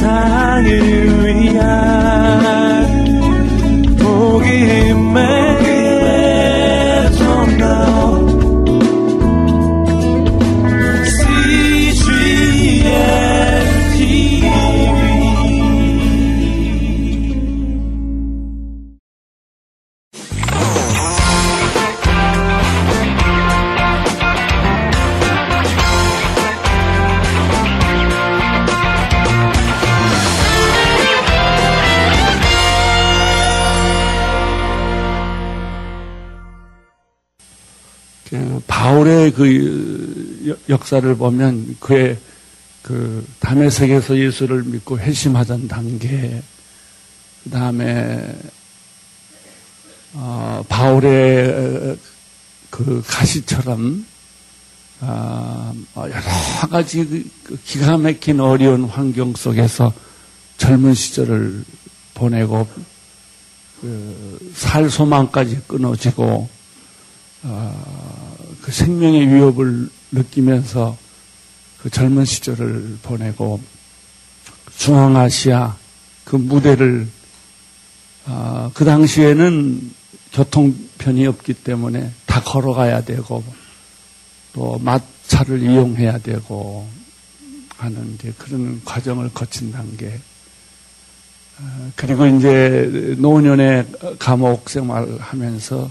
세상을 그 역사를 보면 그의 그 담에색에서 예수를 믿고 회심하던 단계, 그 다음에 어, 바울의 그 가시처럼 어, 여러 가지 그, 그 기가 막힌 어려운 환경 속에서 젊은 시절을 보내고 그 살 소망까지 끊어지고 어, 그 생명의 위협을 느끼면서 그 젊은 시절을 보내고 중앙아시아 그 무대를 어, 그 당시에는 교통편이 없기 때문에 다 걸어가야 되고 또 마차를 이용해야 되고 하는 게 그런 과정을 거친 단계. 어, 그리고 이제 노년의 감옥 생활을 하면서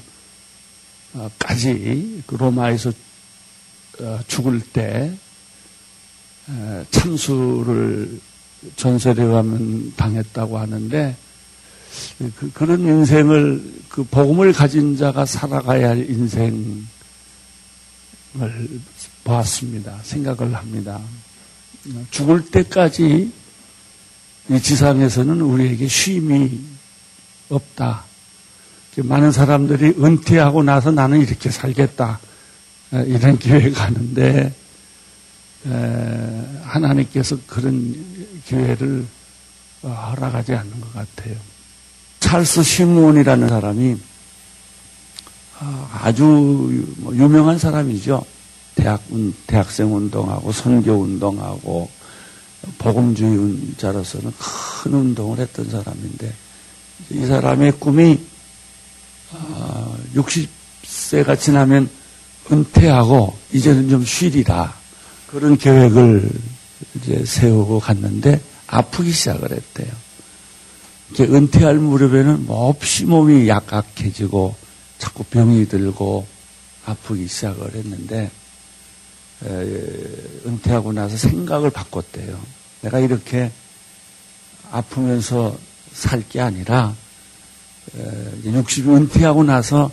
까지 그 로마에서 어, 죽을 때 참수를 전설에 가면 당했다고 하는데 그, 그런 인생을 그 복음을 가진 자가 살아가야 할 인생을 보았습니다. 생각을 합니다. 죽을 때까지 이 지상에서는 우리에게 쉼이 없다. 많은 사람들이 은퇴하고 나서 나는 이렇게 살겠다. 이런 기회가 하는데, 하나님께서 그런 기회를 허락하지 않는 것 같아요. 찰스 시몬이라는 사람이 아, 아주 뭐 유명한 사람이죠. 대학, 대학생 운동하고 선교 운동하고 복음주의자로서는 큰 운동을 했던 사람인데 이 사람의 꿈이 60세가 아, 지나면 은퇴하고 이제는 좀 쉬리라. 그런 계획을 이제 세우고 갔는데 아프기 시작을 했대요. 이제 은퇴할 무렵에는 몹시 몸이 약악해지고 자꾸 병이 들고 아프기 시작을 했는데 에, 은퇴하고 나서 생각을 바꿨대요. 내가 이렇게 아프면서 살 게 아니라 60이 은퇴하고 나서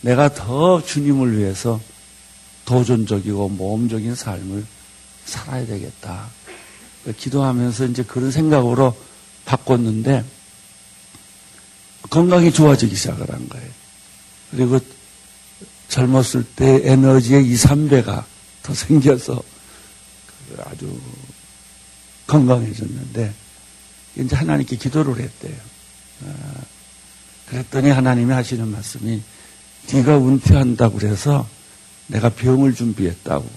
내가 더 주님을 위해서 도전적이고 모험적인 삶을 살아야 되겠다. 기도하면서 이제 그런 생각으로 바꿨는데 건강이 좋아지기 시작을 한 거예요. 그리고 젊었을 때 에너지의 2, 3배가 더 생겨서 아주 건강해졌는데 이제 하나님께 기도를 했대요. 아, 그랬더니 하나님이 하시는 말씀이 네가 은퇴한다고 그래서 내가 병을 준비했다고.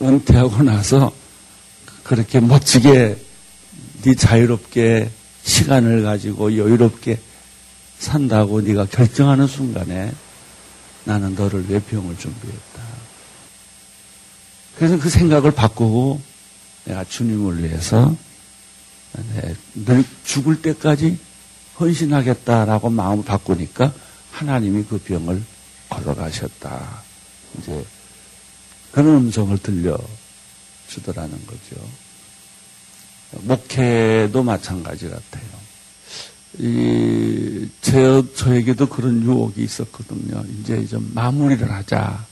은퇴하고 나서 그렇게 멋지게 네 자유롭게 시간을 가지고 여유롭게 산다고 네가 결정하는 순간에 나는 너를 왜 병을 준비했다. 그래서 그 생각을 바꾸고 내가 주님을 위해서 네, 늘 죽을 때까지 헌신하겠다라고 마음을 바꾸니까 하나님이 그 병을 걸어가셨다. 이제 그런 음성을 들려주더라는 거죠. 목회도 마찬가지 같아요. 이, 제, 저에게도 그런 유혹이 있었거든요. 이제 좀 마무리를 하자.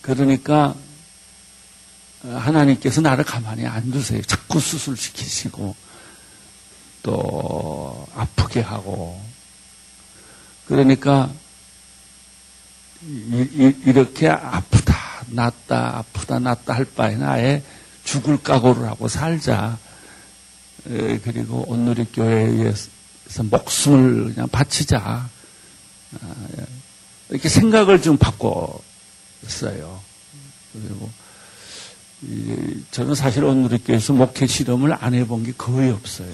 그러니까 하나님께서 나를 가만히 안 두세요. 자꾸 수술시키시고, 또, 아프게 하고. 그러니까, 이, 렇게 아프다, 낫다, 아프다, 낫다 할 바에는 아예 죽을 각오를 하고 살자. 그리고 온누리 교회에 서 목숨을 그냥 바치자. 아, 이렇게 생각을 좀 바꿨어요. 그리고 저는 사실 오늘교회에서 목회 실험을 안 해본 게 거의 없어요.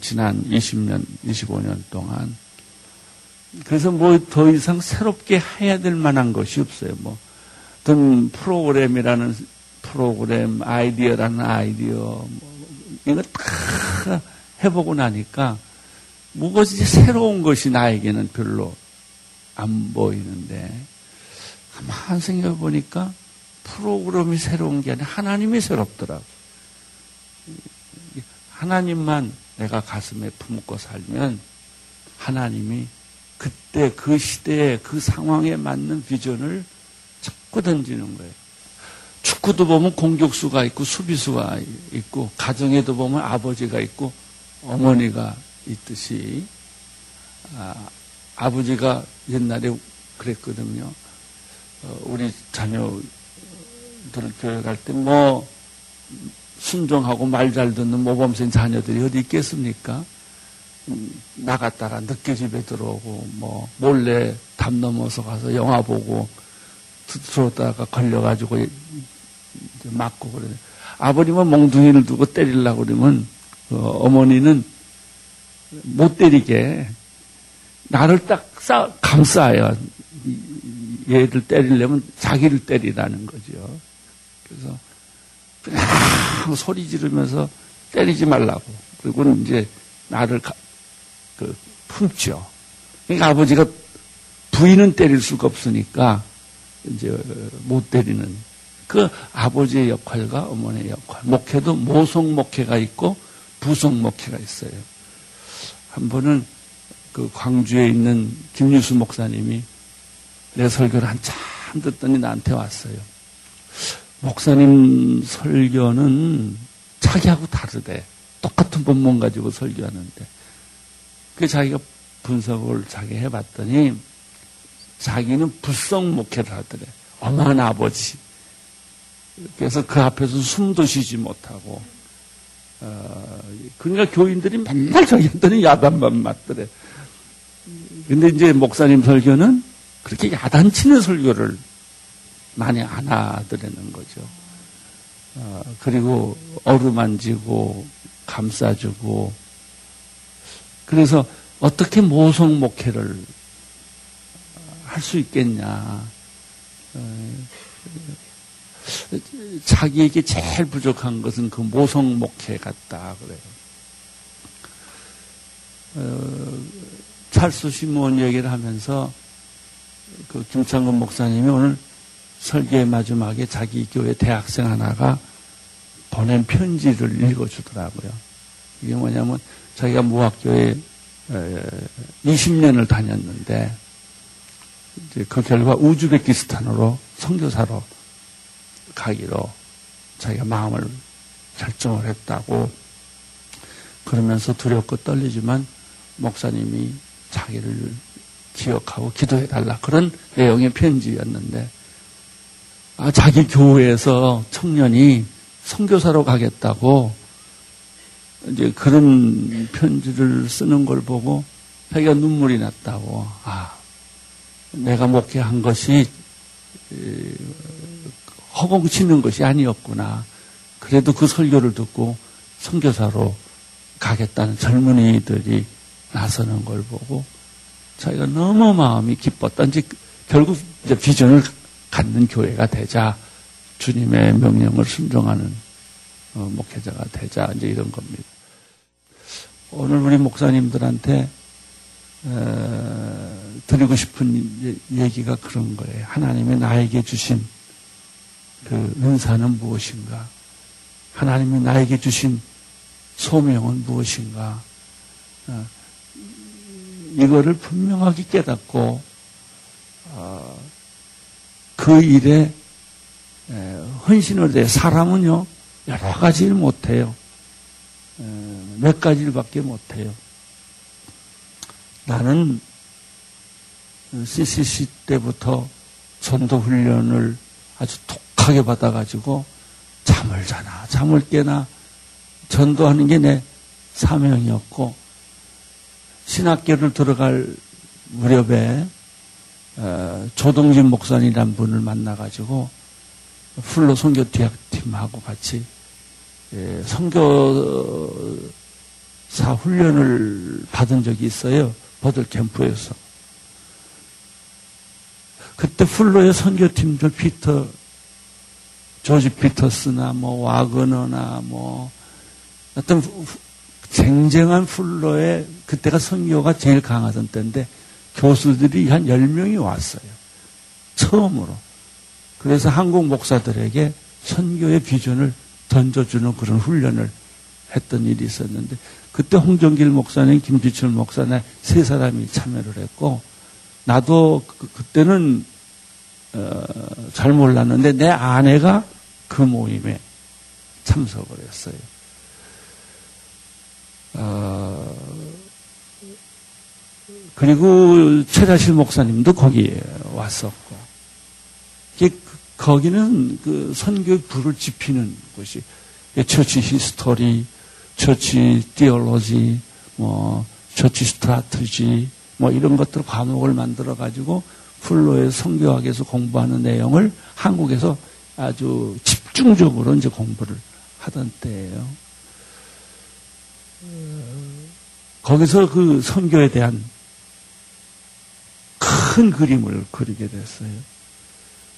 지난 20년, 25년 동안. 그래서 뭐 더 이상 새롭게 해야 될 만한 것이 없어요. 뭐, 어떤 프로그램이라는 프로그램, 아이디어라는 아이디어, 뭐, 이거 다 해보고 나니까 무엇이 새로운 것이 나에게는 별로 안 보이는데, 가만 생각해 보니까 프로그램이 새로운 게 아니라 하나님이 새롭더라고. 하나님만 내가 가슴에 품고 살면 하나님이 그때 그 시대에 그 상황에 맞는 비전을 자꾸 던지는 거예요. 축구도 보면 공격수가 있고 수비수가 있고 가정에도 보면 아버지가 있고 어머니가 있듯이 아, 버지가 옛날에 그랬거든요. 어, 우리 자녀 들 교회 갈 때 뭐 순종하고 말 잘 듣는 모범생 자녀들이 어디 있겠습니까? 음, 나갔다가 늦게 집에 들어오고 뭐 몰래 담 넘어서 가서 영화 보고 들어오다가 걸려가지고 맞고 그래. 아버님은 몽둥이를 두고 때리려고 그러면 어, 어머니는 못 때리게 나를 딱 싸, 감싸요. 얘들 때리려면 자기를 때리라는 거죠. 그래서 그냥 소리 지르면서 때리지 말라고. 그리고 이제 나를 가, 그 품죠. 그러니까 아버지가 부인은 때릴 수가 없으니까 이제 못 때리는 그 아버지의 역할과 어머니의 역할. 목회도 모성 목회가 있고 부성 목회가 있어요. 한 번은 그 광주에 있는 김유수 목사님이 내 설교를 한참 듣더니 나한테 왔어요. 목사님 설교는 자기하고 다르대. 똑같은 본문 가지고 설교하는데. 그 자기가 분석을 자기 해봤더니 자기는 불성 목회를 하더래. 어머한 아버지. 그래서 그 앞에서 숨도 쉬지 못하고. 어, 그러니까 교인들이 맨날 저기한테는 야단만 맞더래. 근데 이제 목사님 설교는 그렇게 야단치는 설교를 많이 안 하더라는 거죠. 어, 그리고 어루만지고 감싸주고 그래서 어떻게 모성 목회를 할 수 있겠냐. 어, 자기에게 제일 부족한 것은 그 모성 목회 같다 그래요. 어, 찰수 신문 얘기를 하면서 그 김창근 목사님이 오늘 설교의 마지막에 자기 교회 대학생 하나가 보낸 편지를 읽어주더라고요. 이게 뭐냐면 자기가 무학교에 20년을 다녔는데 그 결과 우즈베키스탄으로 선교사로 가기로 자기가 마음을 결정을 했다고 그러면서 두렵고 떨리지만 목사님이 자기를 기억하고 기도해 달라 그런 내용의 편지였는데 아, 자기 교회에서 청년이 선교사로 가겠다고 이제 그런 편지를 쓰는 걸 보고 자기가 눈물이 났다고. 아 내가 목회한 것이 허공치는 것이 아니었구나. 그래도 그 설교를 듣고 선교사로 가겠다는 젊은이들이 나서는 걸 보고 자기가 너무 마음이 기뻤던지 결국 이제 비전을 갖는 교회가 되자 주님의 명령을 순종하는 어, 목회자가 되자 이제 이런 겁니다. 오늘 우리 목사님들한테 어, 드리고 싶은 얘기가 그런 거예요. 하나님의 나에게 주신 그 은사는 무엇인가? 하나님이 나에게 주신 소명은 무엇인가? 어, 이거를 분명하게 깨닫고 어, 그 일에 헌신을 해. 사람은요 여러 가지를 못해요. 몇 가지를밖에 못해요. 나는 CCC 때부터 전도 훈련을 아주 독하게 받아가지고 잠을 자나 잠을 깨나 전도하는 게 내 사명이었고 신학교를 들어갈 무렵에 어, 조동진 목사님이란 분을 만나가지고 풀로 선교팀하고 같이 예, 선교사 훈련을 받은 적이 있어요. 버들 캠프에서. 그때 풀로의 선교팀들 피터, 조지 피터스나 뭐 와그너나 뭐 어떤 쟁쟁한 풀로의 그때가 선교가 제일 강하던 때인데 교수들이 한 10명이 왔어요. 처음으로. 그래서 한국 목사들에게 선교의 비전을 던져주는 그런 훈련을 했던 일이 있었는데 그때 홍정길 목사님, 김지철 목사님 세 사람이 참여를 했고 나도 그, 때는 어, 잘 몰랐는데 내 아내가 그 모임에 참석을 했어요. 어, 그리고 최다실 목사님도 거기에 왔었고, 거기는 그 선교의 불을 지피는 곳이 church history, church theology, 뭐 church strategy, 뭐 이런 것들 과목을 만들어 가지고 풀러의 선교학에서 공부하는 내용을 한국에서 아주 집중적으로 이제 공부를 하던 때예요. 거기서 그 선교에 대한 큰 그림을 그리게 됐어요.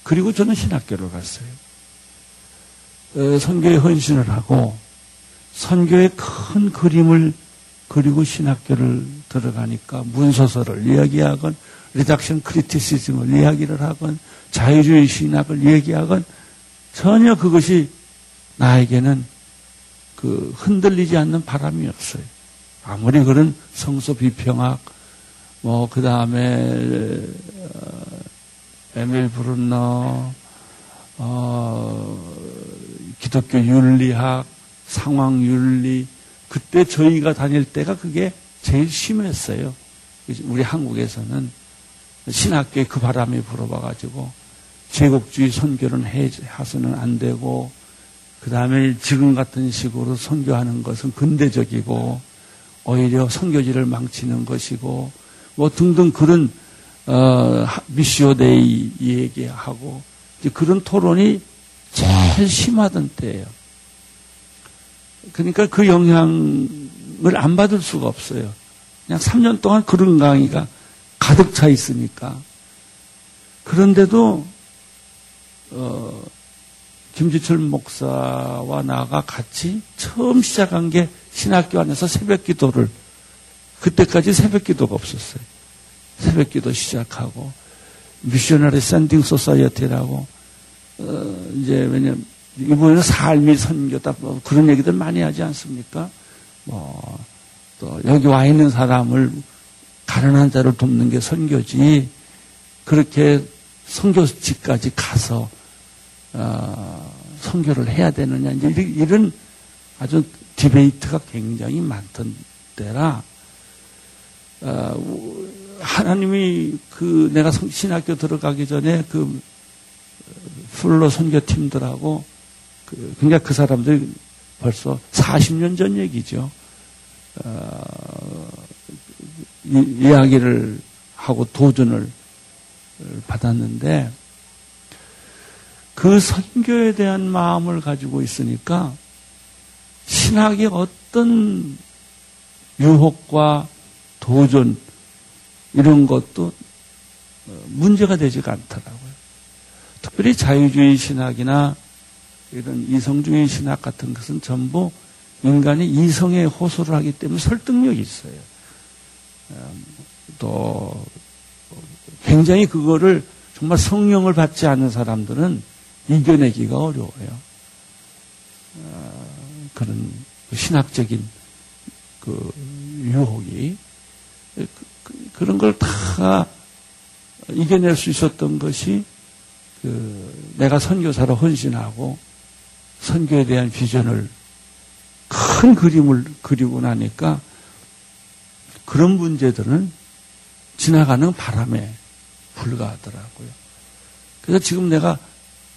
그리고 저는 신학교를 갔어요. 어, 선교에 헌신을 하고 선교의 큰 그림을 그리고 신학교를 들어가니까 문서설을 이야기하건 리덕션 크리티시즘을 이야기를 하건 자유주의 신학을 얘기하건 전혀 그것이 나에게는 그 흔들리지 않는 바람이 없어요. 아무리 그런 성서 비평학, 뭐, 그 다음에, 어, 에밀 브룬너, 어, 기독교 윤리학, 상황 윤리, 그때 저희가 다닐 때가 그게 제일 심했어요. 우리 한국에서는 신학교에 그 바람이 불어봐가지고 제국주의 선교는 해서는 안 되고 그 다음에 지금 같은 식으로 선교하는 것은 근대적이고 오히려 선교지를 망치는 것이고 뭐 등등 그런 어, 미시오데이 얘기하고 그런 토론이 제일 심하던 때예요. 그러니까 그 영향을 안 받을 수가 없어요. 그냥 3년 동안 그런 강의가 가득 차 있으니까. 그런데도 어, 김지철 목사와 나가 같이 처음 시작한 게 신학교 안에서 새벽 기도를 그때까지 새벽 기도가 없었어요. 새벽 기도 시작하고 missionary sending society라고 어, 이제 왜냐면 이번에는 삶이 선교다 뭐 그런 얘기들 많이 하지 않습니까? 뭐 또 여기 와 있는 사람을 가난한 자를 돕는 게 선교지 그렇게 선교지까지 가서 어, 선교를 해야 되느냐 이제 이런 아주 디베이트가 굉장히 많던 때라 어, 하나님이 그 내가 신학교 들어가기 전에 그 풀로 선교팀들하고 그 그러니까 그 사람들 벌써 40년 전 얘기죠. 어, 이, 이야기를 하고 도전을 받았는데 그 선교에 대한 마음을 가지고 있으니까 신학의 어떤 유혹과 도전 이런 것도 어, 문제가 되지가 않더라고요. 특별히 자유주의 신학이나 이런 이성주의 신학 같은 것은 전부 인간이 이성에 호소를 하기 때문에 설득력이 있어요. 음, 또 굉장히 그거를 정말 성령을 받지 않는 사람들은 이겨내기가 어려워요. 어, 그런 신학적인 그 유혹이 그런 걸 다 이겨낼 수 있었던 것이 그 내가 선교사로 헌신하고 선교에 대한 비전을 큰 그림을 그리고 나니까 그런 문제들은 지나가는 바람에 불과하더라고요. 그래서 지금 내가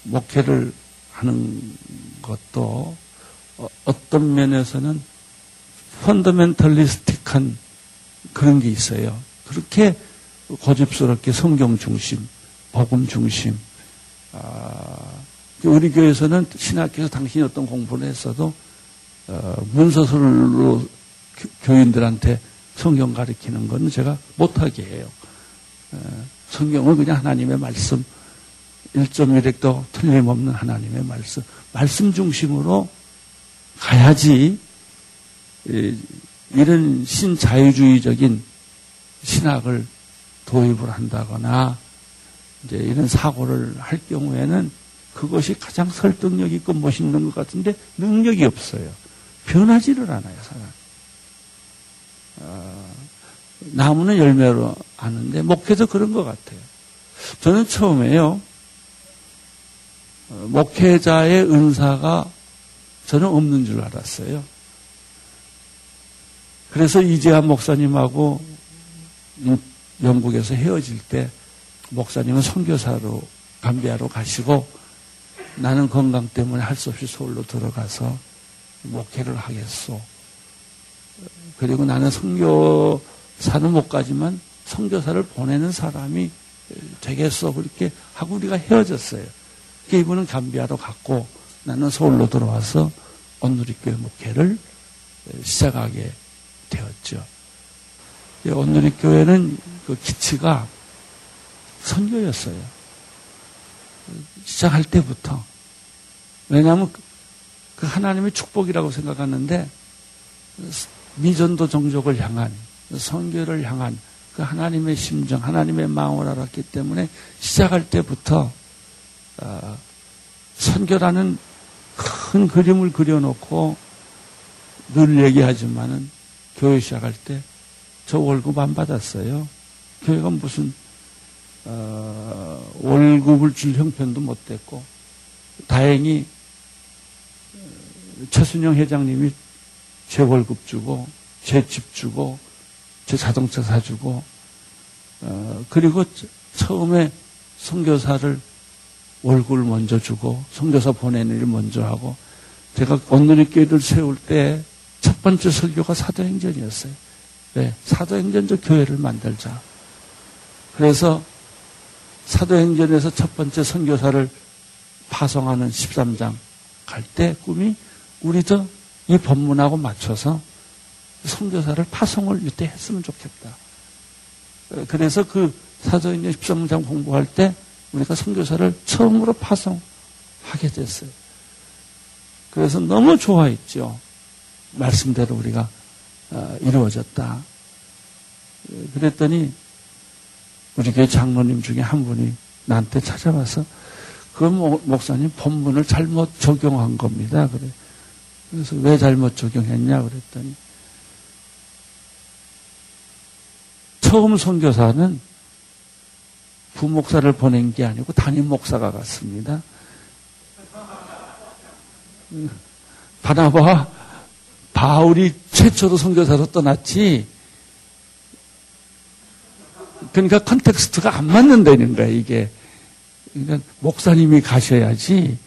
목회를 하는 것도 어, 어떤 면에서는 펀더멘털리스틱한 그런 게 있어요. 그렇게 고집스럽게 성경 중심, 복음 중심, 아, 우리 교회에서는 신학교에서 당신이 어떤 공부를 했어도 어, 문서술로 교인들한테 성경 가르치는 건 제가 못하게 해요. 어, 성경은 그냥 하나님의 말씀 1.1핵도 틀림없는 하나님의 말씀 말씀 중심으로 가야지 이 런 신자유주의적인 신학을 도입을 한다거나 이제 이런 사고를 할 경우에는 그것이 가장 설득력 있고 멋있는 것 같은데 능력이 없어요. 변하지를 않아요, 사람. 어, 나무는 열매로 아는데 목회도 그런 것 같아요. 저는 처음에요. 어, 목회자의 은사가 저는 없는 줄 알았어요. 그래서 이재한 목사님하고 영국에서 헤어질 때 목사님은 선교사로 감비하러 가시고 나는 건강 때문에 할 수 없이 서울로 들어가서 목회를 하겠소. 그리고 나는 선교사는 못 가지만 선교사를 보내는 사람이 되겠어. 그렇게 하고 우리가 헤어졌어요. 그 이분은 감비하러 갔고 나는 서울로 들어와서 온누리교회 목회를 시작하게 되었죠. 온누리 교회는 그 기치가 선교였어요. 시작할 때부터. 왜냐하면 그 하나님의 축복이라고 생각하는데 미전도 종족을 향한 선교를 향한 그 하나님의 심정, 하나님의 마음을 알았기 때문에 시작할 때부터 어, 선교라는 큰 그림을 그려놓고 늘 얘기하지만은 교회 시작할 때 저 월급 안 받았어요. 교회가 무슨 어, 월급을 줄 형편도 못 됐고 다행히 최순영 회장님이 제 월급 주고 제 집 주고 제 자동차 사주고 어, 그리고 처음에 선교사를 월급을 먼저 주고 선교사 보내는 일을 먼저 하고 제가 온누리 교회를 세울 때첫 번째 설교가 사도행전이었어요. 왜? 사도행전적 교회를 만들자. 그래서 사도행전에서 첫 번째 선교사를 파송하는 13장 갈 때 꿈이 우리도 이 법문하고 맞춰서 선교사를 파송을 이때 했으면 좋겠다. 그래서 그 사도행전 13장 공부할 때 우리가 선교사를 처음으로 파송하게 됐어요. 그래서 너무 좋아했죠. 말씀대로 우리가 어, 이루어졌다. 그랬더니 우리 교회 장로님 중에 한 분이 나한테 찾아와서 그 목사님 본문을 잘못 적용한 겁니다. 그래. 그래서 왜 잘못 적용했냐 그랬더니 처음 선교사는 부목사를 보낸 게 아니고 담임 목사가 갔습니다. 바나바 바울이 최초로 선교사로 떠났지. 그러니까 컨텍스트가 안 맞는다는 거야 이게. 그러니까 목사님이 가셔야지.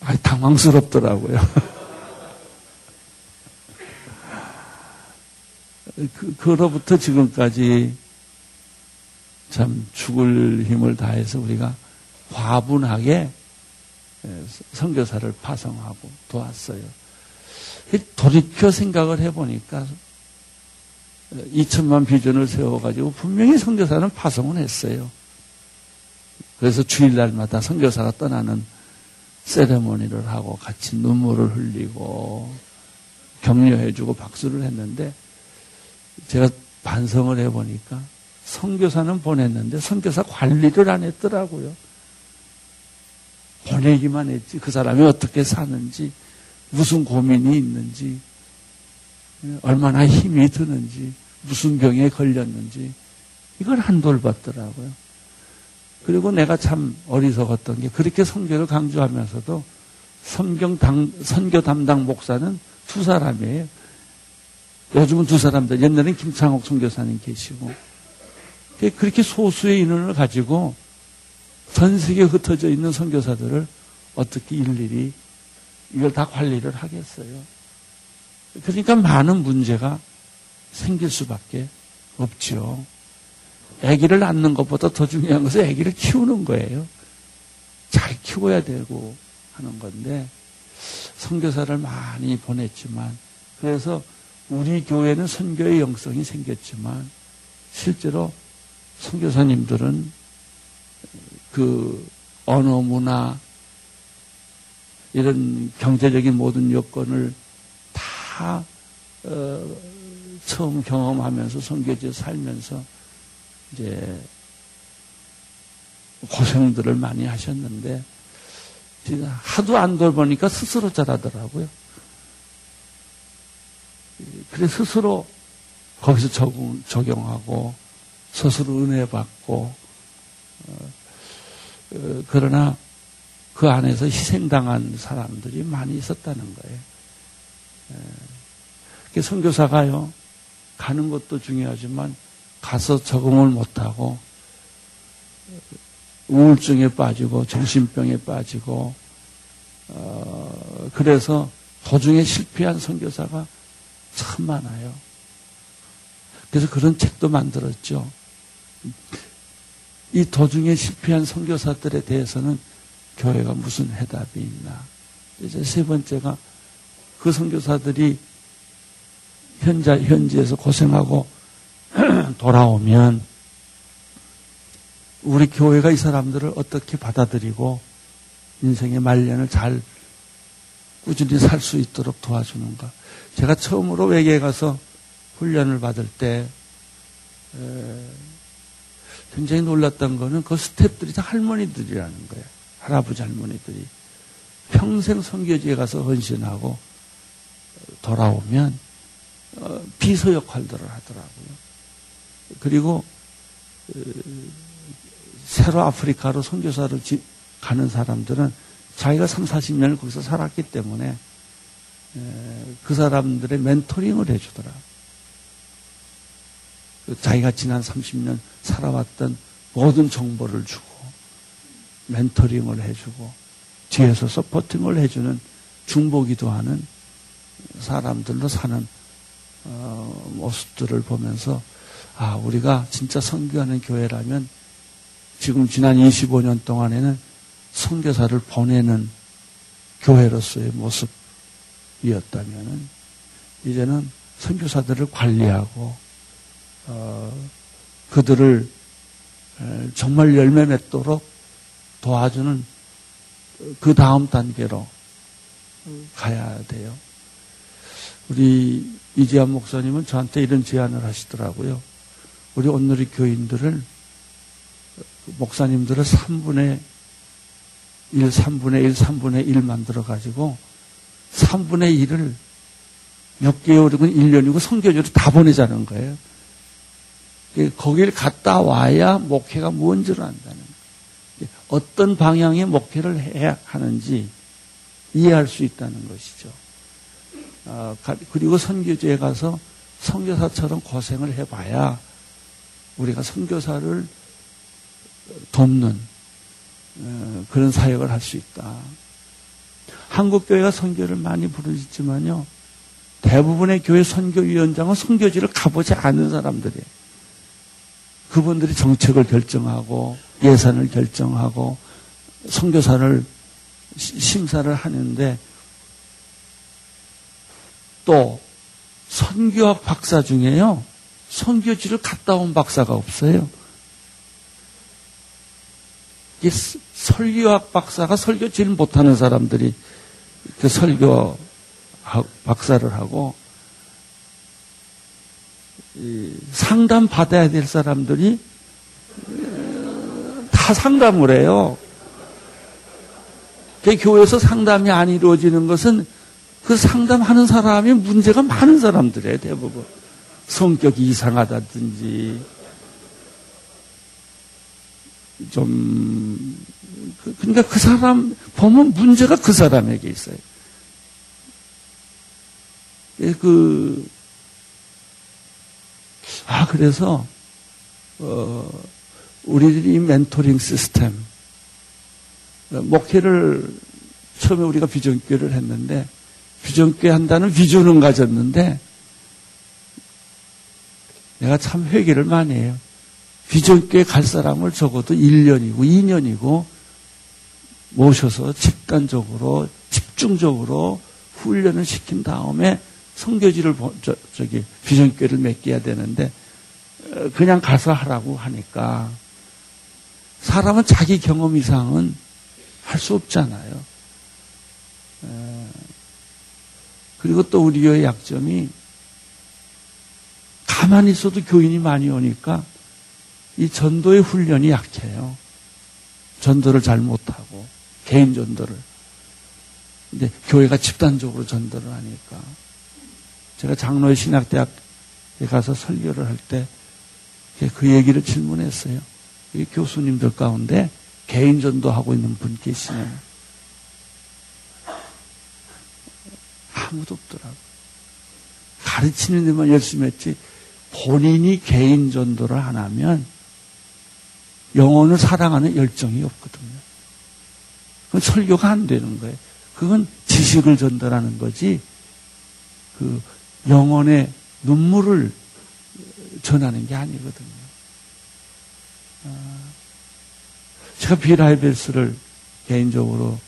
아, 당황스럽더라고요. 그, 그로부터 지금까지 참 죽을 힘을 다해서 우리가 과분하게 선교사를 파송하고 도왔어요. 돌이켜 생각을 해보니까 2천만 비전을 세워가지고 분명히 선교사는 파송을 했어요. 그래서 주일날마다 선교사가 떠나는 세레모니를 하고 같이 눈물을 흘리고 격려해주고 박수를 했는데 제가 반성을 해보니까 선교사는 보냈는데 선교사 관리를 안 했더라고요. 보내기만 했지 그 사람이 어떻게 사는지 무슨 고민이 있는지 얼마나 힘이 드는지 무슨 병에 걸렸는지 이걸 한돌 봤더라고요. 그리고 내가 참 어리석었던 게 그렇게 선교를 강조하면서도 성경 당, 선교 담당 목사는 두 사람이에요. 요즘은 두 사람들. 옛날엔 김창옥 선교사님 계시고. 그렇게 소수의 인원을 가지고 전 세계에 흩어져 있는 선교사들을 어떻게 일일이 이걸 다 관리를 하겠어요. 그러니까 많은 문제가 생길 수밖에 없지요. 아기를 낳는 것보다 더 중요한 것은 아기를 키우는 거예요. 잘 죽어야 되고 하는 건데 선교사를 많이 보냈지만 그래서 우리 교회는 선교의 영성이 생겼지만 실제로 선교사님들은 그 언어 문화 이런 경제적인 모든 여건을 다 어, 처음 경험하면서 선교지에 살면서 이제 고생들을 많이 하셨는데 하도 안 돌보니까 스스로 잘하더라고요. 그래 스스로 거기서 적용, 적용하고 스스로 은혜 받고 어, 어, 그러나 그 안에서 희생당한 사람들이 많이 있었다는 거예요. 그 선교사가요 가는 것도 중요하지만 가서 적응을 못하고 우울증에 빠지고 정신병에 빠지고 어, 그래서 도중에 실패한 선교사가 참 많아요. 그래서 그런 책도 만들었죠. 이 도중에 실패한 선교사들에 대해서는 교회가 무슨 해답이 있나. 이제 세 번째가 그 선교사들이 현재 현지에서 고생하고 돌아오면 우리 교회가 이 사람들을 어떻게 받아들이고 인생의 말년을 잘 꾸준히 살 수 있도록 도와주는가. 제가 처음으로 외계에 가서 훈련을 받을 때 굉장히 놀랐던 거는 그 스탭들이 다 할머니들이라는 거예요. 할아버지 할머니들이. 평생 성교지에 가서 헌신하고 돌아오면 어, 비서 역할들을 하더라고요. 그리고 새로 아프리카로 선교사로 가는 사람들은 자기가 3, 40년을 거기서 살았기 때문에 그 사람들의 멘토링을 해주더라. 그 자기가 지난 30년 살아왔던 모든 정보를 주고 멘토링을 해주고 뒤에서 서포팅을 해주는 중보기도 하는 사람들로 사는 어, 모습들을 보면서 아 우리가 진짜 선교하는 교회라면 지금 지난 25년 동안에는 선교사를 보내는 교회로서의 모습이었다면은 이제는 선교사들을 관리하고 어, 그들을 정말 열매 맺도록 도와주는 그 다음 단계로 가야 돼요. 우리 이지한 목사님은 저한테 이런 제안을 하시더라고요. 우리 오늘의 교인들을 목사님들을 3분의 1, 3분의 1, 3분의 1 만들어 가지고 3분의 1을 몇 개월이건 1년이고 성교주로 다 보내자는 거예요. 거기를 갔다 와야 목회가 뭔지를 안다는. 어떤 방향의 목회를 해야 하는지 이해할 수 있다는 것이죠. 어, 그리고 선교지에 가서 선교사처럼 고생을 해봐야 우리가 선교사를 돕는 어, 그런 사역을 할 수 있다. 한국 교회가 선교를 많이 부르짖지만요. 대부분의 교회 선교위원장은 선교지를 가보지 않은 사람들이에요. 그분들이 정책을 결정하고 예산을 결정하고 선교사를 심사를 하는데 또 선교학 박사 중에요. 선교지를 갔다 온 박사가 없어요. 이 설교학 박사가 설교 제일 못하는 사람들이 그 설교 박사를 하고 상담 받아야 될 사람들이 다 상담을 해요. 그 교회에서 상담이 안 이루어지는 것은 그 상담하는 사람이 문제가 많은 사람들이에요, 대부분. 성격이 이상하다든지, 좀, 그, 그러니까 그 사람, 보면 문제가 그 사람에게 있어요. 예, 그, 아, 그래서, 어, 우리들이 멘토링 시스템, 목회를 처음에 우리가 비전교를 했는데, 비전교 한다는 비전은 가졌는데, 내가 참 회개를 많이 해요. 비전교회 갈 사람을 적어도 1년이고 2년이고 모셔서 집단적으로 집중적으로 훈련을 시킨 다음에 성교지를 저, 저기 비전교회를 맡겨야 되는데 어, 그냥 가서 하라고 하니까 사람은 자기 경험 이상은 할 수 없잖아요. 그리고 또 우리의 약점이 가만히 있어도 교인이 많이 오니까 이 전도의 훈련이 약해요. 전도를 잘 못하고 개인 전도를. 근데 교회가 집단적으로 전도를 하니까 제가 장로의 신학대학에 가서 설교를 할 때 그 얘기를 질문했어요. 이 교수님들 가운데 개인 전도하고 있는 분 계시냐면 아무도 없더라고. 가르치는 데만 열심히 했지 본인이 개인 전도를 안 하면 영혼을 사랑하는 열정이 없거든요. 그건 설교가 안 되는 거예요. 그건 지식을 전달하는 거지, 그 영혼의 눈물을 전하는 게 아니거든요. 아, 제가 비라이벨스를 개인적으로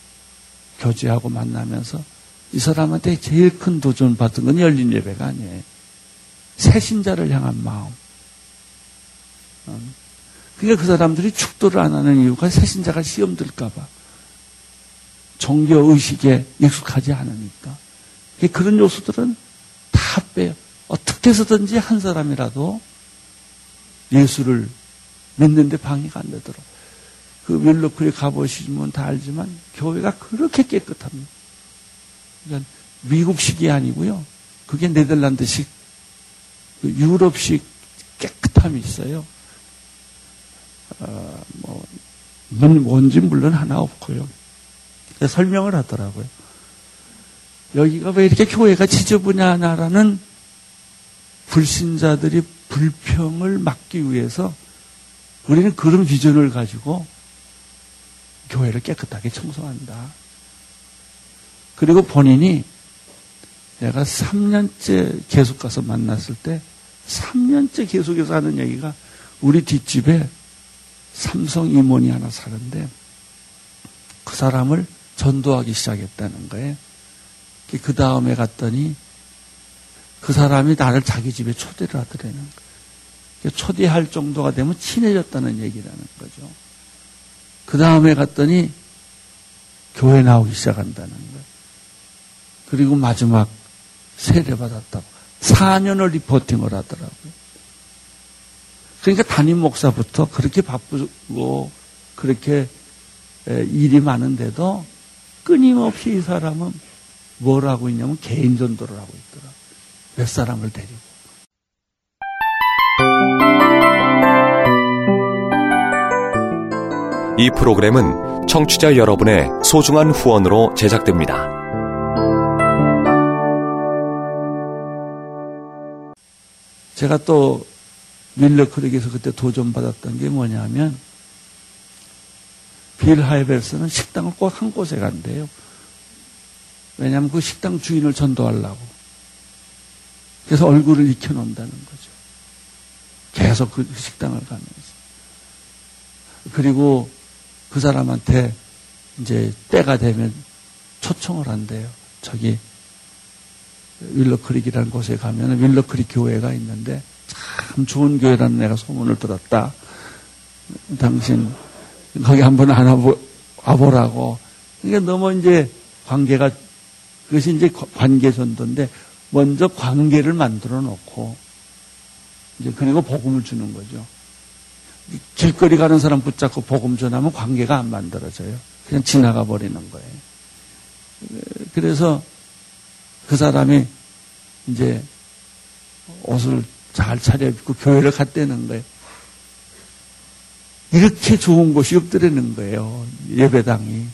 교제하고 만나면서 이 사람한테 제일 큰 도전 받은 건 열린 예배가 아니에요. 새신자를 향한 마음. 음. 그러니까 그 사람들이 축도를 안 하는 이유가 새신자가 시험 들까봐. 종교 의식에 익숙하지 않으니까. 그런 요소들은 다 빼요. 어떻게 해서든지 한 사람이라도 예수를 믿는데 방해가 안 되도록. 그 웰로크에 가보시면 다 알지만 교회가 그렇게 깨끗합니다. 그러니까 미국식이 아니고요. 그게 네덜란드식, 그 유럽식 깨끗함이 있어요. 어, 뭐, 뭔지 물론 하나 없고요. 설명을 하더라고요. 여기가 왜 이렇게 교회가 지저분하냐라는 불신자들이 불평을 막기 위해서 우리는 그런 비전을 가지고 교회를 깨끗하게 청소한다. 그리고 본인이 내가 3년째 계속 가서 만났을 때 3년째 계속해서 하는 얘기가 우리 뒷집에 삼성 임원이 하나 사는데 그 사람을 전도하기 시작했다는 거예요. 그 다음에 갔더니 그 사람이 나를 자기 집에 초대를 하더라는 거예요. 초대할 정도가 되면 친해졌다는 얘기라는 거죠. 그 다음에 갔더니 교회 나오기 시작한다는 거예요. 그리고 마지막 세례받았다고. 4년을 리포팅을 하더라고요. 그러니까 담임 목사부터 그렇게 바쁘고 그렇게 일이 많은데도 끊임없이 이 사람은 뭘 하고 있냐면 개인 전도를 하고 있더라. 몇 사람을 데리고. 이 프로그램은 청취자 여러분의 소중한 후원으로 제작됩니다. 제가 또 밀러크릭에서 그때 도전 받았던 게 뭐냐면 빌 하이벨스는 식당을 꼭 한 곳에 간대요. 왜냐하면 그 식당 주인을 전도하려고. 그래서 얼굴을 익혀놓는다는 거죠. 계속 그 식당을 가면서. 그리고 그 사람한테 이제 때가 되면 초청을 한대요. 저기 윌러크릭이라는 곳에 가면 윌러크릭 교회가 있는데 참 좋은 교회라는 내가 소문을 들었다. 당신 거기 한번 와보라고. 그러니까 너무 이제 관계가 그것이 이제 관계 전도인데 먼저 관계를 만들어 놓고 이제 그리고 복음을 주는 거죠. 길거리 가는 사람 붙잡고 복음 전하면 관계가 안 만들어져요. 그냥 지나가 버리는 거예요. 그래서 그 사람이 이제 옷을 잘 차려입고 교회를 갔다는 거예요. 이렇게 좋은 곳이 없더라는 거예요. 예배당이.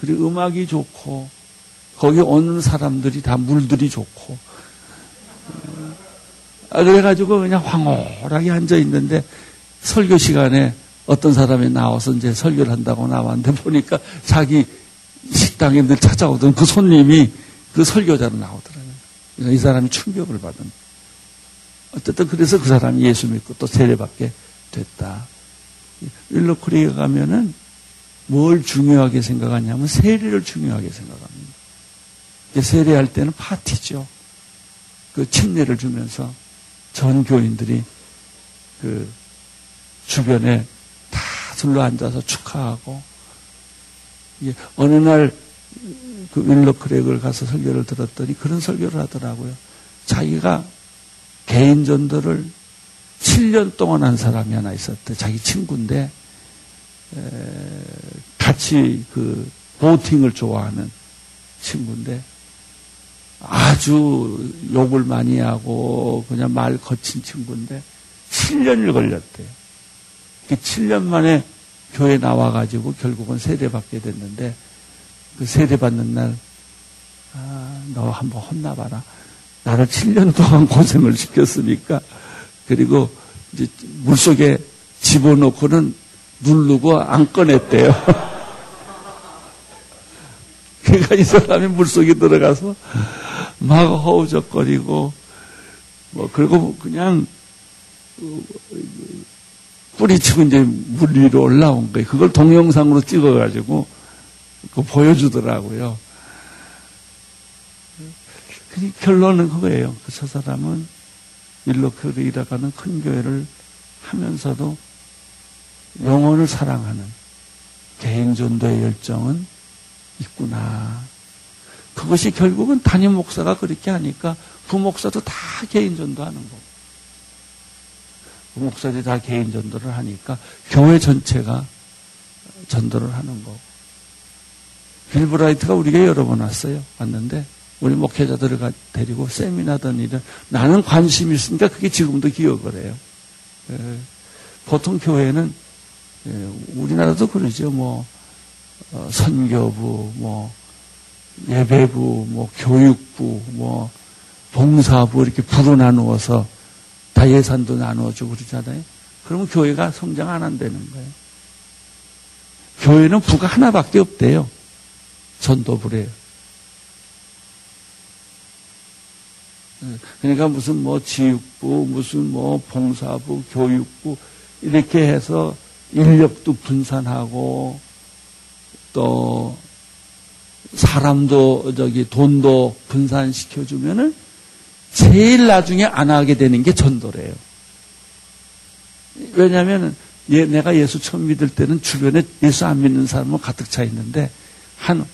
그리고 음악이 좋고, 거기 오는 사람들이 다 물들이 좋고. 아, 그래가지고 그냥 황홀하게 앉아 있는데 설교 시간에 어떤 사람이 나와서 이제 설교를 한다고 나왔는데 보니까 자기 식당에 늘 찾아오던 그 손님이 그 설교자로 나오더라고요. 이 사람이 충격을 받은. 어쨌든 그래서 그 사람이 예수 믿고 또 세례받게 됐다. 일로코리에 가면은 뭘 중요하게 생각하냐면 세례를 중요하게 생각합니다. 세례할 때는 파티죠. 그 침례를 주면서 전 교인들이 그 주변에 다 둘러 앉아서 축하하고 어느 날 그 윌러 크랙을 가서 설교를 들었더니 그런 설교를 하더라고요. 자기가 개인 전도를 7년 동안 한 사람이 하나 있었대. 자기 친구인데 같이 그 보팅을 좋아하는 친구인데 아주 욕을 많이 하고 그냥 말 거친 친구인데 7년을 걸렸대요. 7년 만에 교회 나와가지고 결국은 세례받게 됐는데 그 세례받는 날, 아, 너 한번 혼나봐라. 나를 7년 동안 고생을 시켰으니까 그리고 이제 물속에 집어넣고는 누르고 안 꺼냈대요. 그러니까 이 사람이 물속에 들어가서 막 허우적거리고 뭐 그리고 그냥 뿌리치고 이제 물 위로 올라온 거예요. 그걸 동영상으로 찍어가지고 그 보여주더라고요. 결론은 그거예요. 그저 사람은 일로크를 일어가는 큰 교회를 하면서도 영혼을 사랑하는 개인 전도의 열정은 있구나. 그것이 결국은 담임 목사가 그렇게 하니까 부목사도 다 개인 전도 하는 거고. 부목사들이 다 개인 전도를 하니까 교회 전체가 전도를 하는 거고. 빌브라이트가 우리가 여러 번 왔어요. 왔는데 우리 목회자들을 데리고 세미나던 일은 나는 관심이 있으니까 그게 지금도 기억을 해요. 에, 예. 보통 교회는 에, 예, 우리나라도 그러죠. 뭐 어, 선교부, 뭐 예배부, 뭐 교육부, 뭐 봉사부 이렇게 부로 나누어서 다 예산도 나누어주고 그러잖아요. 그러면 교회가 성장 안 한다는 거예요. 교회는 부가 하나밖에 없대요. 전도부래요. 그러니까 무슨 뭐 지육부, 무슨 뭐 봉사부, 교육부 이렇게 해서 인력도 분산하고 또 사람도 저기 돈도 분산시켜 주면은 제일 나중에 안 하게 되는 게 전도래요. 왜냐하면 예, 내가 예수 처음 믿을 때는 주변에 예수 안 믿는 사람은 가득 차 있는데 한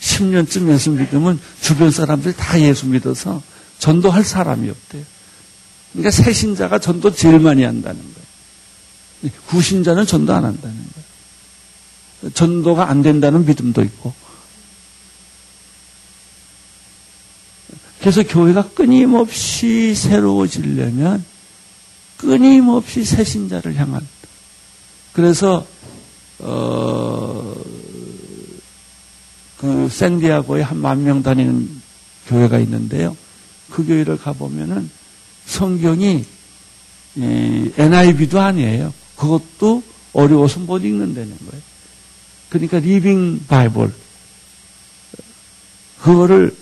10년쯤 예수 믿으면 주변 사람들이 다 예수 믿어서 전도할 사람이 없대요. 그러니까 새 신자가 전도 제일 많이 한다는 거예요. 구신자는 전도 안 한다는 거예요. 전도가 안 된다는 믿음도 있고. 그래서 교회가 끊임없이 새로워지려면 끊임없이 새 신자를 향한 그래서 어, 그 샌디에고에 한 만 명 다니는 교회가 있는데요. 그 교회를 가보면은 성경이 이 NIV도 아니에요. 그것도 어려워서 못 읽는다는 거예요. 그러니까 Living Bible 그거를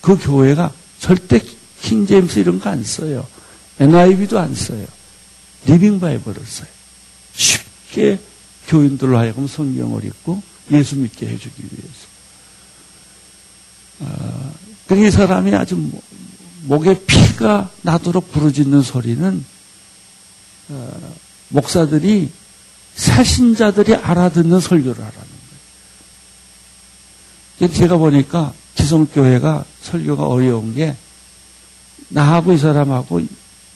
그 교회가 절대 King James 이런 거 안 써요. NIV도 안 써요. Living Bible을 써요. 쉽게 교인들로 하여금 성경을 읽고 예수 믿게 해주기 위해서. 어, 이 사람이 아주 목에 피가 나도록 부르짖는 소리는 어, 목사들이 새신자들이 알아듣는 설교를 하라는 거예요. 제가 보니까 기성교회가 설교가 어려운 게 나하고 이 사람하고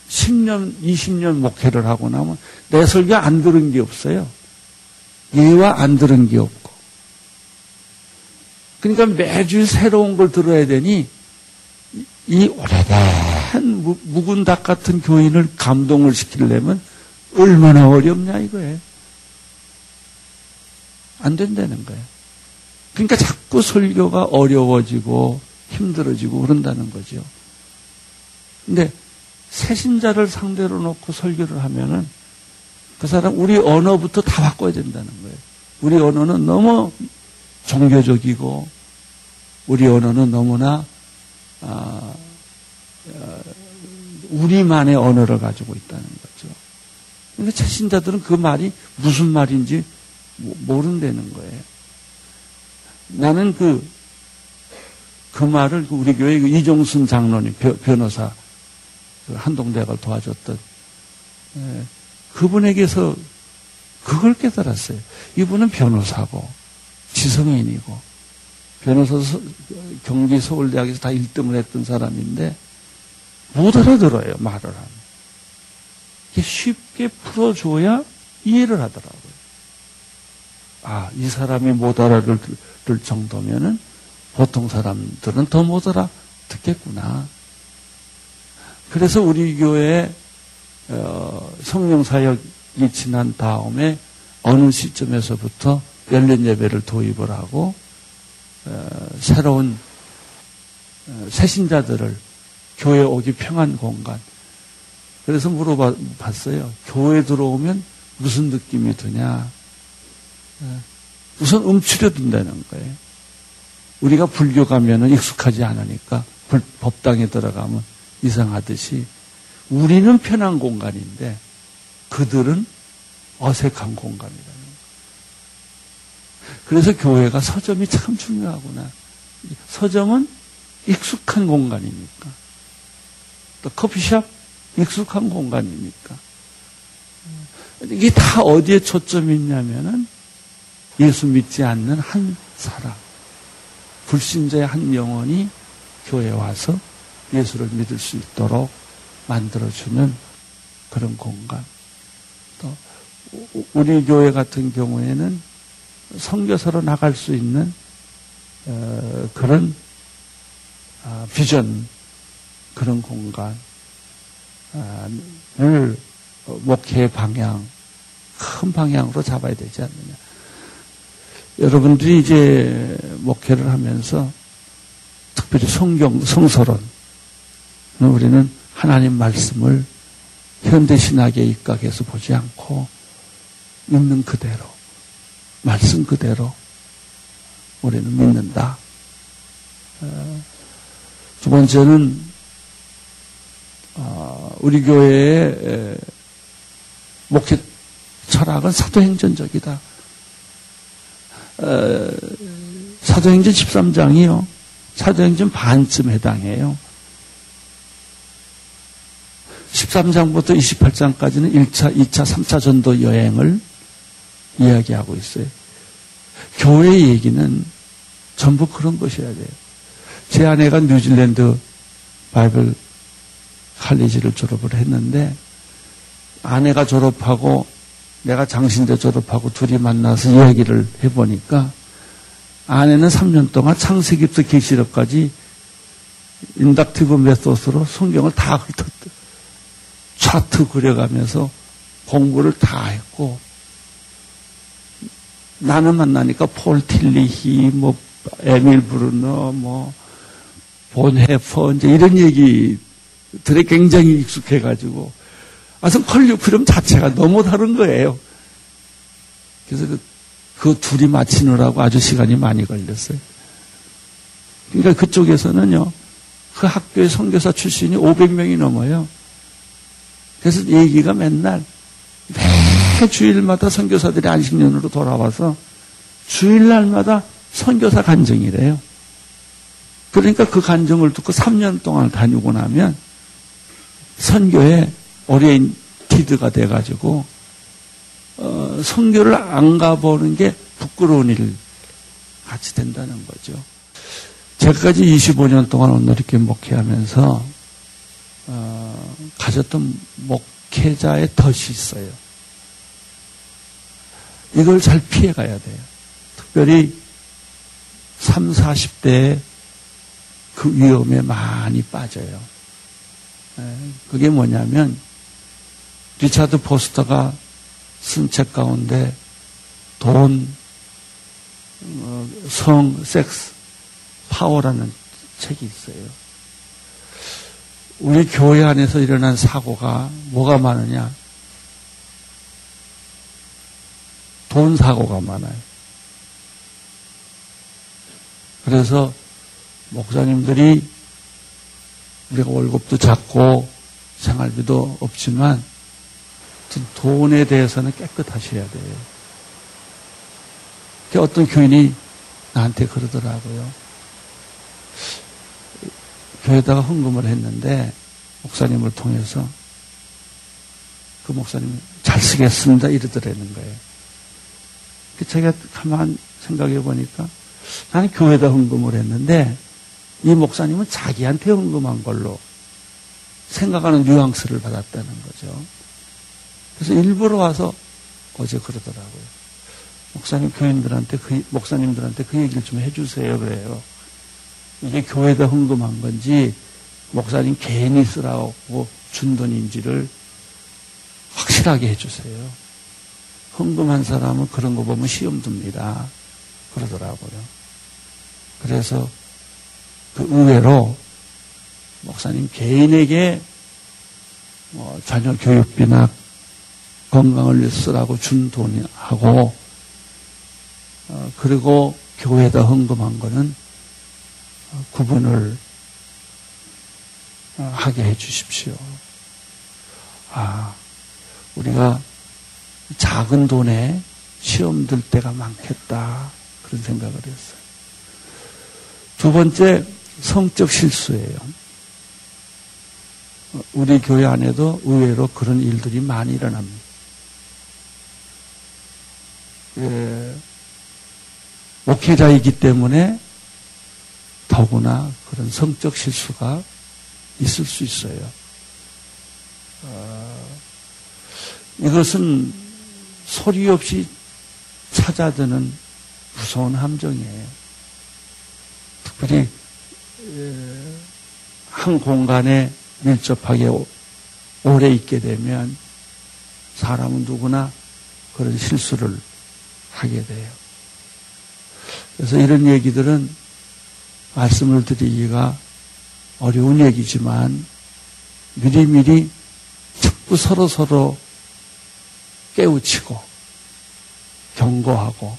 10년, 20년 목회를 하고 나면 내 설교 안 들은 게 없어요. 얘와 안 들은 게 없고. 그러니까 매주 새로운 걸 들어야 되니 이 오래된 묵은 닭 같은 교인을 감동을 시키려면 얼마나 어렵냐 이거예요. 안 된다는 거예요. 그러니까 자꾸 설교가 어려워지고 힘들어지고 그런다는 거죠. 근데 새신자를 상대로 놓고 설교를 하면은 그 사람 우리 언어부터 다 바꿔야 된다는 거예요. 우리 언어는 너무 종교적이고 우리 언어는 너무나 아, 아, 우리만의 언어를 가지고 있다는 거죠. 그러니까 최신자들은 그 말이 무슨 말인지 모른다는 거예요. 나는 그, 그 말을 그 우리 교회 그 이종순 장로님, 변호사, 그 한동대학을 도와줬던, 예, 그분에게서 그걸 깨달았어요. 이분은 변호사고, 지성인이고, 변호사 경기 서울대학에서 다 1등을 했던 사람인데, 못 알아들어요, 말을 하면. 쉽게 풀어줘야 이해를 하더라고요. 아, 이 사람이 못 알아들 정도면은 보통 사람들은 더 못 알아듣겠구나. 그래서 우리 교회 어, 성령 사역이 지난 다음에 어느 시점에서부터 열린 예배를 도입을 하고 어, 새로운 어, 새신자들을 교회 오기 평안 공간. 그래서 물어봤어요. 교회 들어오면 무슨 느낌이 드냐? 어, 우선 움츠려 둔다는 거예요. 우리가 불교 가면은 익숙하지 않으니까 법당에 들어가면 이상하듯이 우리는 편한 공간인데 그들은 어색한 공간이라는 거예요. 그래서 교회가 서점이 참 중요하구나. 서점은 익숙한 공간이니까. 또 커피숍 익숙한 공간이니까. 이게 다 어디에 초점이 있냐면은 예수 믿지 않는 한 사람, 불신자의 한 영혼이 교회에 와서 예수를 믿을 수 있도록 만들어주는 그런 공간. 또 우리 교회 같은 경우에는 성교사로 나갈 수 있는 어, 그런 아, 비전 그런 공간을 목회 방향 큰 방향으로 잡아야 되지 않느냐. 여러분들이 이제 목회를 하면서 특별히 성경, 성서론, 우리는 하나님 말씀을 현대신학에 입각해서 보지 않고 있는 그대로, 말씀 그대로 우리는 믿는다. 어, 두 번째는 어, 우리 교회의 목회 철학은 사도행전적이다. 어, 사도행전 13장이요. 사도행전 반쯤 해당해요. 13장부터 28장까지는 1차, 2차, 3차 전도 여행을 이야기하고 있어요. 교회 얘기는 전부 그런 것이어야 돼요. 제 아내가 뉴질랜드 바이블 칼리지를 졸업을 했는데 아내가 졸업하고 내가 장신대 졸업하고 둘이 만나서 이야기를 해보니까 아내는 3년 동안 창세기부터 계시록까지 inductive method로 성경을 다 훑었다. 차트 그려가면서 공부를 다 했고 나는 만나니까 폴 틸리히 뭐 에밀 브루너 뭐 본회퍼 이제 이런 얘기들에 굉장히 익숙해가지고 아서 컬리프럼 자체가 너무 다른 거예요. 그래서 그, 그 둘이 맞히느라고 아주 시간이 많이 걸렸어요. 그러니까 그쪽에서는요, 그 학교의 선교사 출신이 500명이 넘어요. 그래서 얘기가 맨날 매 주일마다 선교사들이 안식년으로 돌아와서 주일날마다 선교사 간증이래요. 그러니까 그 간증을 듣고 3년 동안 다니고 나면 선교에 oriented가 돼가지고 어, 선교를 안 가보는 게 부끄러운 일 같이 된다는 거죠. 제가까지 25년 동안 오늘 이렇게 목회하면서 어, 가졌던 목회자의 덫이 있어요. 이걸 잘 피해가야 돼요. 특별히 3, 40대에 그 위험에 많이 빠져요. 그게 뭐냐면 리차드 포스터가 쓴 책 가운데 돈, 어, 성, 섹스, 파워라는 책이 있어요. 우리 교회 안에서 일어난 사고가 뭐가 많으냐? 돈 사고가 많아요. 그래서 목사님들이 우리가 월급도 작고 생활비도 없지만 돈에 대해서는 깨끗하셔야 돼요. 어떤 교인이 나한테 그러더라고요. 교회에다가 헌금을 했는데 목사님을 통해서 그 목사님이 잘 쓰겠습니다 이러더라는 거예요. 그 제가 가만 생각해 보니까 나는 교회에다 헌금을 했는데 이 목사님은 자기한테 헌금한 걸로 생각하는 뉘앙스를 받았다는 거죠. 그래서 일부러 와서 어제 그러더라고요. 목사님 교인들한테 그 목사님들한테 그 얘기를 좀 해주세요 그래요. 이게 교회에다 헌금한 건지 목사님 개인이 쓰라고 준 돈인지를 확실하게 해주세요. 헌금한 사람은 그런 거 보면 시험 듭니다. 그러더라고요. 그래서 그 의외로 목사님 개인에게 뭐 자녀 교육비나 건강을 쓰라고 준 돈하고 어, 그리고 교회에다 헌금한 거는 구분을 어, 하게 해 주십시오. 아, 우리가 작은 돈에 시험 들 때가 많겠다. 그런 생각을 했어요. 두 번째, 성적 실수예요. 우리 교회 안에도 의외로 그런 일들이 많이 일어납니다. 예, 목회자이기 때문에 더구나 그런 성적 실수가 있을 수 있어요. 어, 이것은 소리 없이 찾아드는 무서운 함정이에요. 특별히 한 공간에 밀접하게 오래 있게 되면 사람은 누구나 그런 실수를 하게 돼요. 그래서 이런 얘기들은 말씀을 드리기가 어려운 얘기지만 미리미리 자꾸 서로 서로 깨우치고 경고하고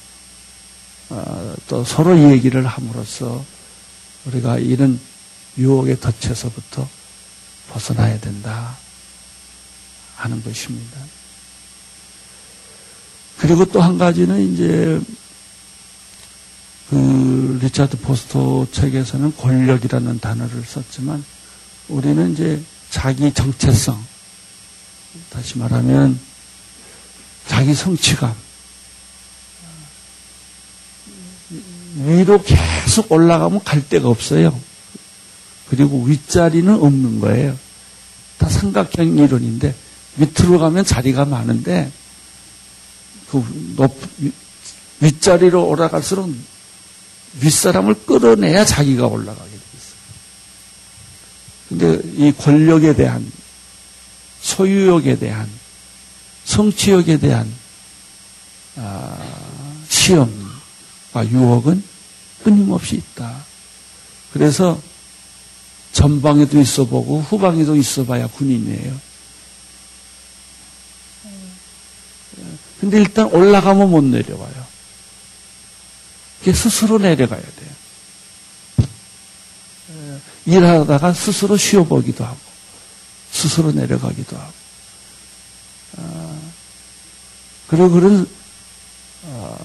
어, 또 서로 얘기를 함으로써 우리가 이런 유혹의 덫에서부터 벗어나야 된다 하는 것입니다. 그리고 또 한 가지는 이제 그 리차드 포스터 책에서는 권력이라는 단어를 썼지만 우리는 이제 자기 정체성 다시 말하면 자기 성취감 위로 계속 올라가면 갈 데가 없어요. 그리고 윗자리는 없는 거예요. 다 삼각형 이론인데 밑으로 가면 자리가 많은데 그 높, 윗자리로 올라갈수록 윗사람을 끌어내야 자기가 올라가게 되겠어요. 근데 이 권력에 대한, 소유욕에 대한, 성취욕에 대한 아, 시험과 유혹은 끊임없이 있다. 그래서 전방에도 있어 보고 후방에도 있어 봐야 군인이에요. 근데 일단 올라가면 못 내려와요. 스스로 내려가야 돼요. 일하다가 스스로 쉬어보기도 하고, 스스로 내려가기도 하고. 아, 그리고 그런 어,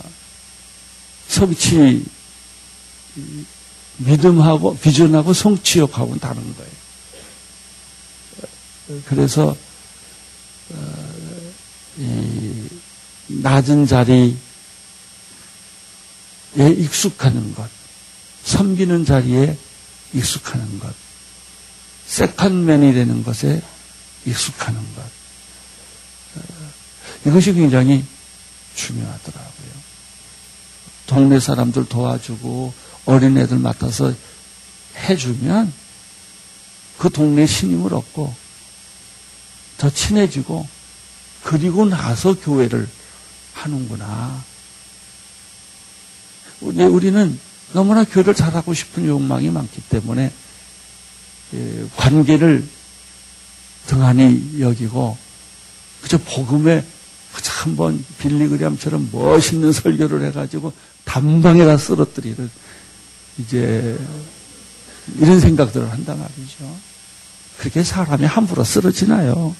성취 믿음하고 비전하고 성취욕하고는 다른 거예요. 그래서 어, 이 낮은 자리 에 익숙하는 것, 섬기는 자리에 익숙하는 것, 세컨맨이 되는 것에 익숙하는 것. 어, 이것이 굉장히 중요하더라고요. 동네 사람들 도와주고 어린애들 맡아서 해주면 그 동네 신임을 얻고 더 친해지고 그리고 나서 교회를 하는구나. 우리는 너무나 교회를 잘하고 싶은 욕망이 많기 때문에 예, 관계를 등한히 여기고 그저 복음에 한번 빌리그램처럼 멋있는 설교를 해가지고 단방에다 쓰러뜨리는 이제 이런 생각들을 한단 말이죠. 그렇게 사람이 함부로 쓰러지나요?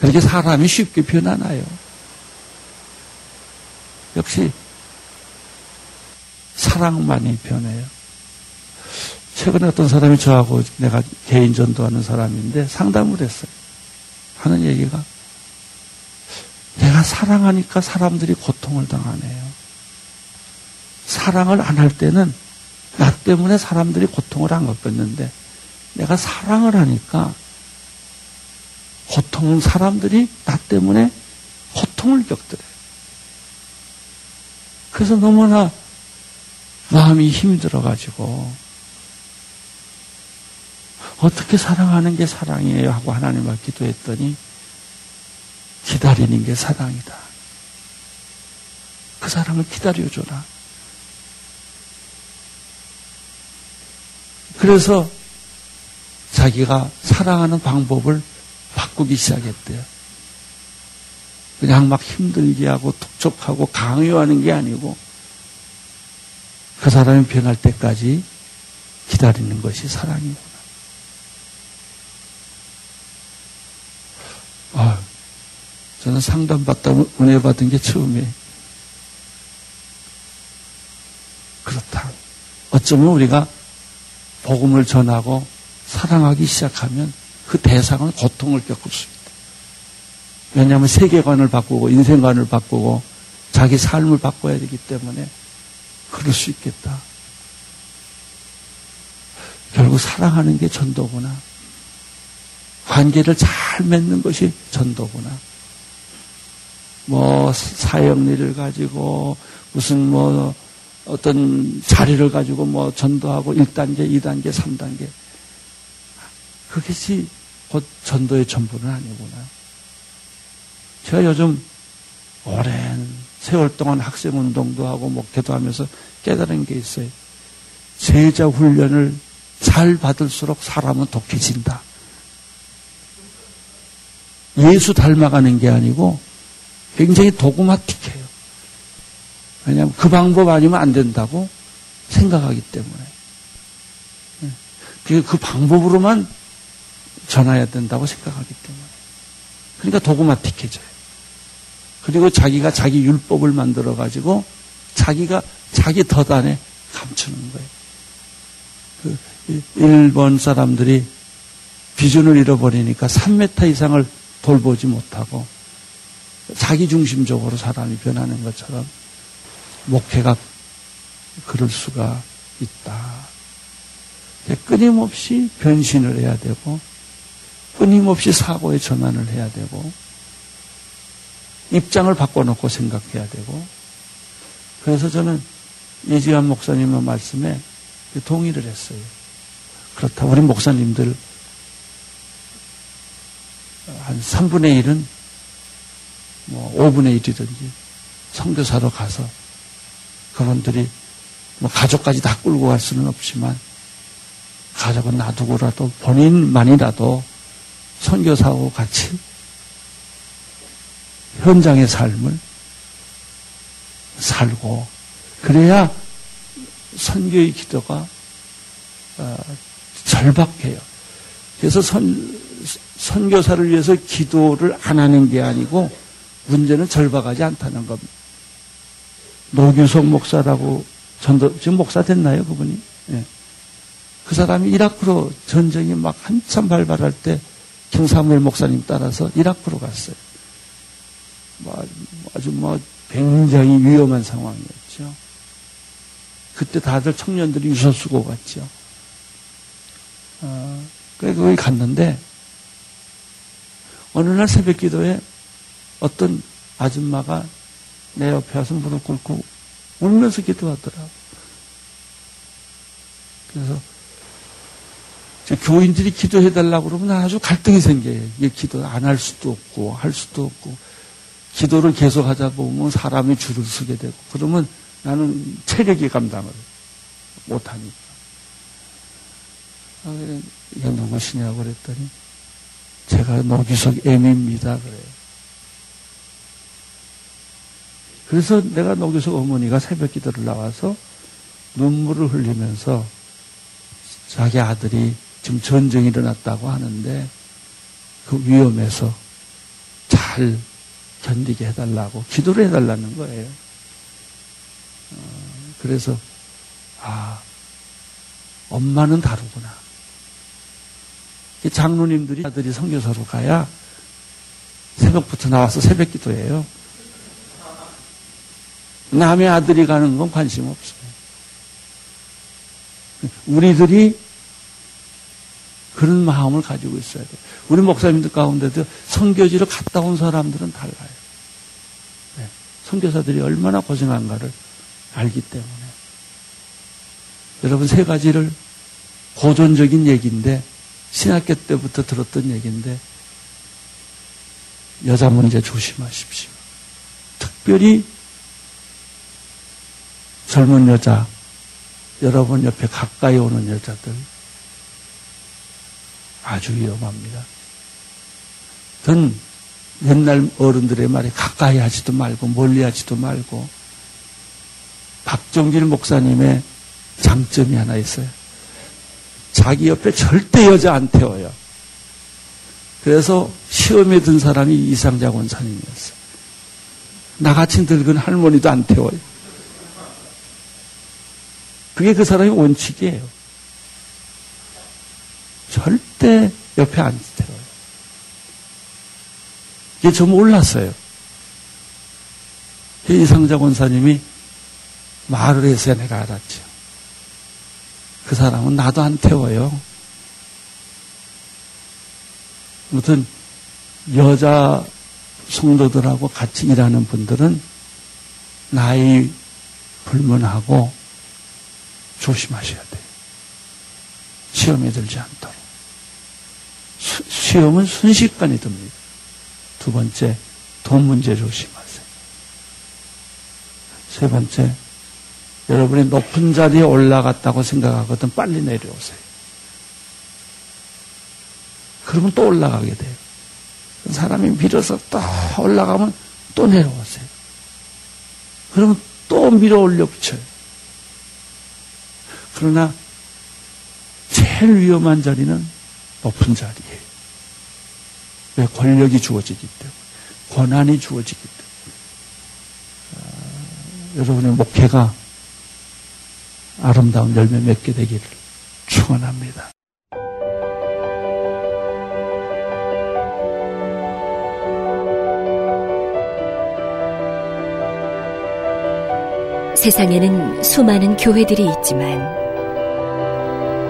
그렇게 사람이 쉽게 변하나요? 역시 사랑만이 변해요. 최근에 어떤 사람이 저하고 내가 개인 전도하는 사람인데 상담을 했어요. 하는 얘기가 내가 사랑하니까 사람들이 고통을 당하네요. 사랑을 안 할 때는 나 때문에 사람들이 고통을 안 겪었는데 내가 사랑을 하니까 고통 사람들이 나 때문에 고통을 겪더래. 그래서 너무나 마음이 힘들어가지고 어떻게 사랑하는 게 사랑이에요 하고 하나님 앞 기도했더니 기다리는 게 사랑이다. 그 사랑을 기다려줘라. 그래서 자기가 사랑하는 방법을 바꾸기 시작했대요. 그냥 막 힘들게 하고 툭툭하고 강요하는 게 아니고 그 사람이 변할 때까지 기다리는 것이 사랑이구나. 아, 저는 상담받다 은혜 받은 게 처음이에요. 그렇다. 어쩌면 우리가 복음을 전하고 사랑하기 시작하면 그 대상은 고통을 겪을 수. 왜냐하면 세계관을 바꾸고 인생관을 바꾸고 자기 삶을 바꿔야 되기 때문에 그럴 수 있겠다. 결국 사랑하는 게 전도구나. 관계를 잘 맺는 것이 전도구나. 뭐 사형리를 가지고 무슨 뭐 어떤 자리를 가지고 뭐 전도하고 1단계, 2단계, 3단계. 그것이 곧 전도의 전부는 아니구나. 제가 요즘 오랜 세월 동안 학생 운동도 하고 목회도 하면서 깨달은 게 있어요. 제자 훈련을 잘 받을수록 사람은 독해진다. 예수 닮아가는 게 아니고 굉장히 도구마틱해요. 왜냐하면 그 방법 아니면 안 된다고 생각하기 때문에. 그, 그 방법으로만 전해야 된다고 생각하기 때문에. 그러니까 도구마틱해져요. 그리고 자기가 자기 율법을 만들어 가지고 자기가 자기 덫안에 감추는 거예요. 그 일본 사람들이 비준을 잃어버리니까 3m 이상을 돌보지 못하고 자기 중심적으로 사람이 변하는 것처럼 목회가 그럴 수가 있다. 끊임없이 변신을 해야 되고 끊임없이 사고의 전환을 해야 되고 입장을 바꿔놓고 생각해야 되고 그래서 저는 예지한 목사님의 말씀에 동의를 했어요. 그렇다. 우리 목사님들 한 3분의 1은 뭐 5분의 1이든지 성교사로 가서 그분들이 뭐 가족까지 다 끌고 갈 수는 없지만 가족은 놔두고라도 본인만이라도 선교사하고 같이 현장의 삶을 살고 그래야 선교의 기도가 어, 절박해요. 그래서 선, 선교사를 위해서 기도를 안 하는 게 아니고 문제는 절박하지 않다는 겁니다. 노규석 목사라고 전도 지금 목사 됐나요 그분이? 예. 그 사람이 이라크로 전쟁이 막 한참 발발할 때 김사무엘 목사님 따라서 이라크로 갔어요. 뭐 아주 뭐 굉장히 위험한 상황이었죠. 그때 다들 청년들이 유서수고 갔죠. 어, 그래 거기 갔는데 어느 날 새벽 기도에 어떤 아줌마가 내 옆에 와서 무릎 꿇고 울면서 기도하더라. 그래서 교인들이 기도해달라고 그러면 아주 갈등이 생겨요. 이게 기도 안 할 수도 없고, 할 수도 없고, 기도를 계속 하다 보면 사람이 줄을 서게 되고, 그러면 나는 체력이 감당을 못하니까. 아, 이게 누구시냐고 그랬더니, 제가 노기석 M입니다. 그래요. 그래서 내가 노기석 어머니가 새벽 기도를 나와서 눈물을 흘리면서 자기 아들이 지금 전쟁이 일어났다고 하는데 그 위험에서 잘 견디게 해달라고 기도를 해달라는 거예요. 그래서 아 엄마는 다르구나. 장로님들이 아들이 성교사로 가야 새벽부터 나와서 새벽 기도해요. 남의 아들이 가는 건 관심 없어요. 우리들이 그런 마음을 가지고 있어야 돼요. 우리 목사님들 가운데도 성교지를 갔다 온 사람들은 달라요. 네. 선교사들이 얼마나 고생한가를 알기 때문에. 여러분 세 가지를 고전적인 얘기인데 신학교 때부터 들었던 얘기인데 여자 문제 조심하십시오. 특별히 젊은 여자, 여러분 옆에 가까이 오는 여자들 아주 위험합니다. 전 옛날 어른들의 말에 가까이 하지도 말고 멀리 하지도 말고 박정길 목사님의 장점이 하나 있어요. 자기 옆에 절대 여자 안 태워요. 그래서 시험에 든 사람이 이상자 권사님이었어요. 나같이 늙은 할머니도 안 태워요. 그게 그 사람의 원칙이에요. 절대 옆에 안 태워요. 이게 좀 올랐어요. 이상자 권사님이 말을 해서 내가 알았죠. 그 사람은 나도 안 태워요. 아무튼 여자 성도들하고 같이 일하는 분들은 나이 불문하고 조심하셔야 돼요. 시험에 들지 않도록. 수, 시험은 순식간에 듭니다. 두 번째, 돈 문제 조심하세요. 세 번째, 여러분이 높은 자리에 올라갔다고 생각하거든 빨리 내려오세요. 그러면 또 올라가게 돼요. 사람이 밀어서 또 올라가면 또 내려오세요. 그러면 또 밀어 올려 붙여요. 그러나 제일 위험한 자리는 높은 자리예요. 왜 권력이 주어지기 때문에 권한이 주어지기 때문에 아, 여러분의 목회가 아름다운 열매 맺게 되기를 축원합니다. 세상에는 수많은 교회들이 있지만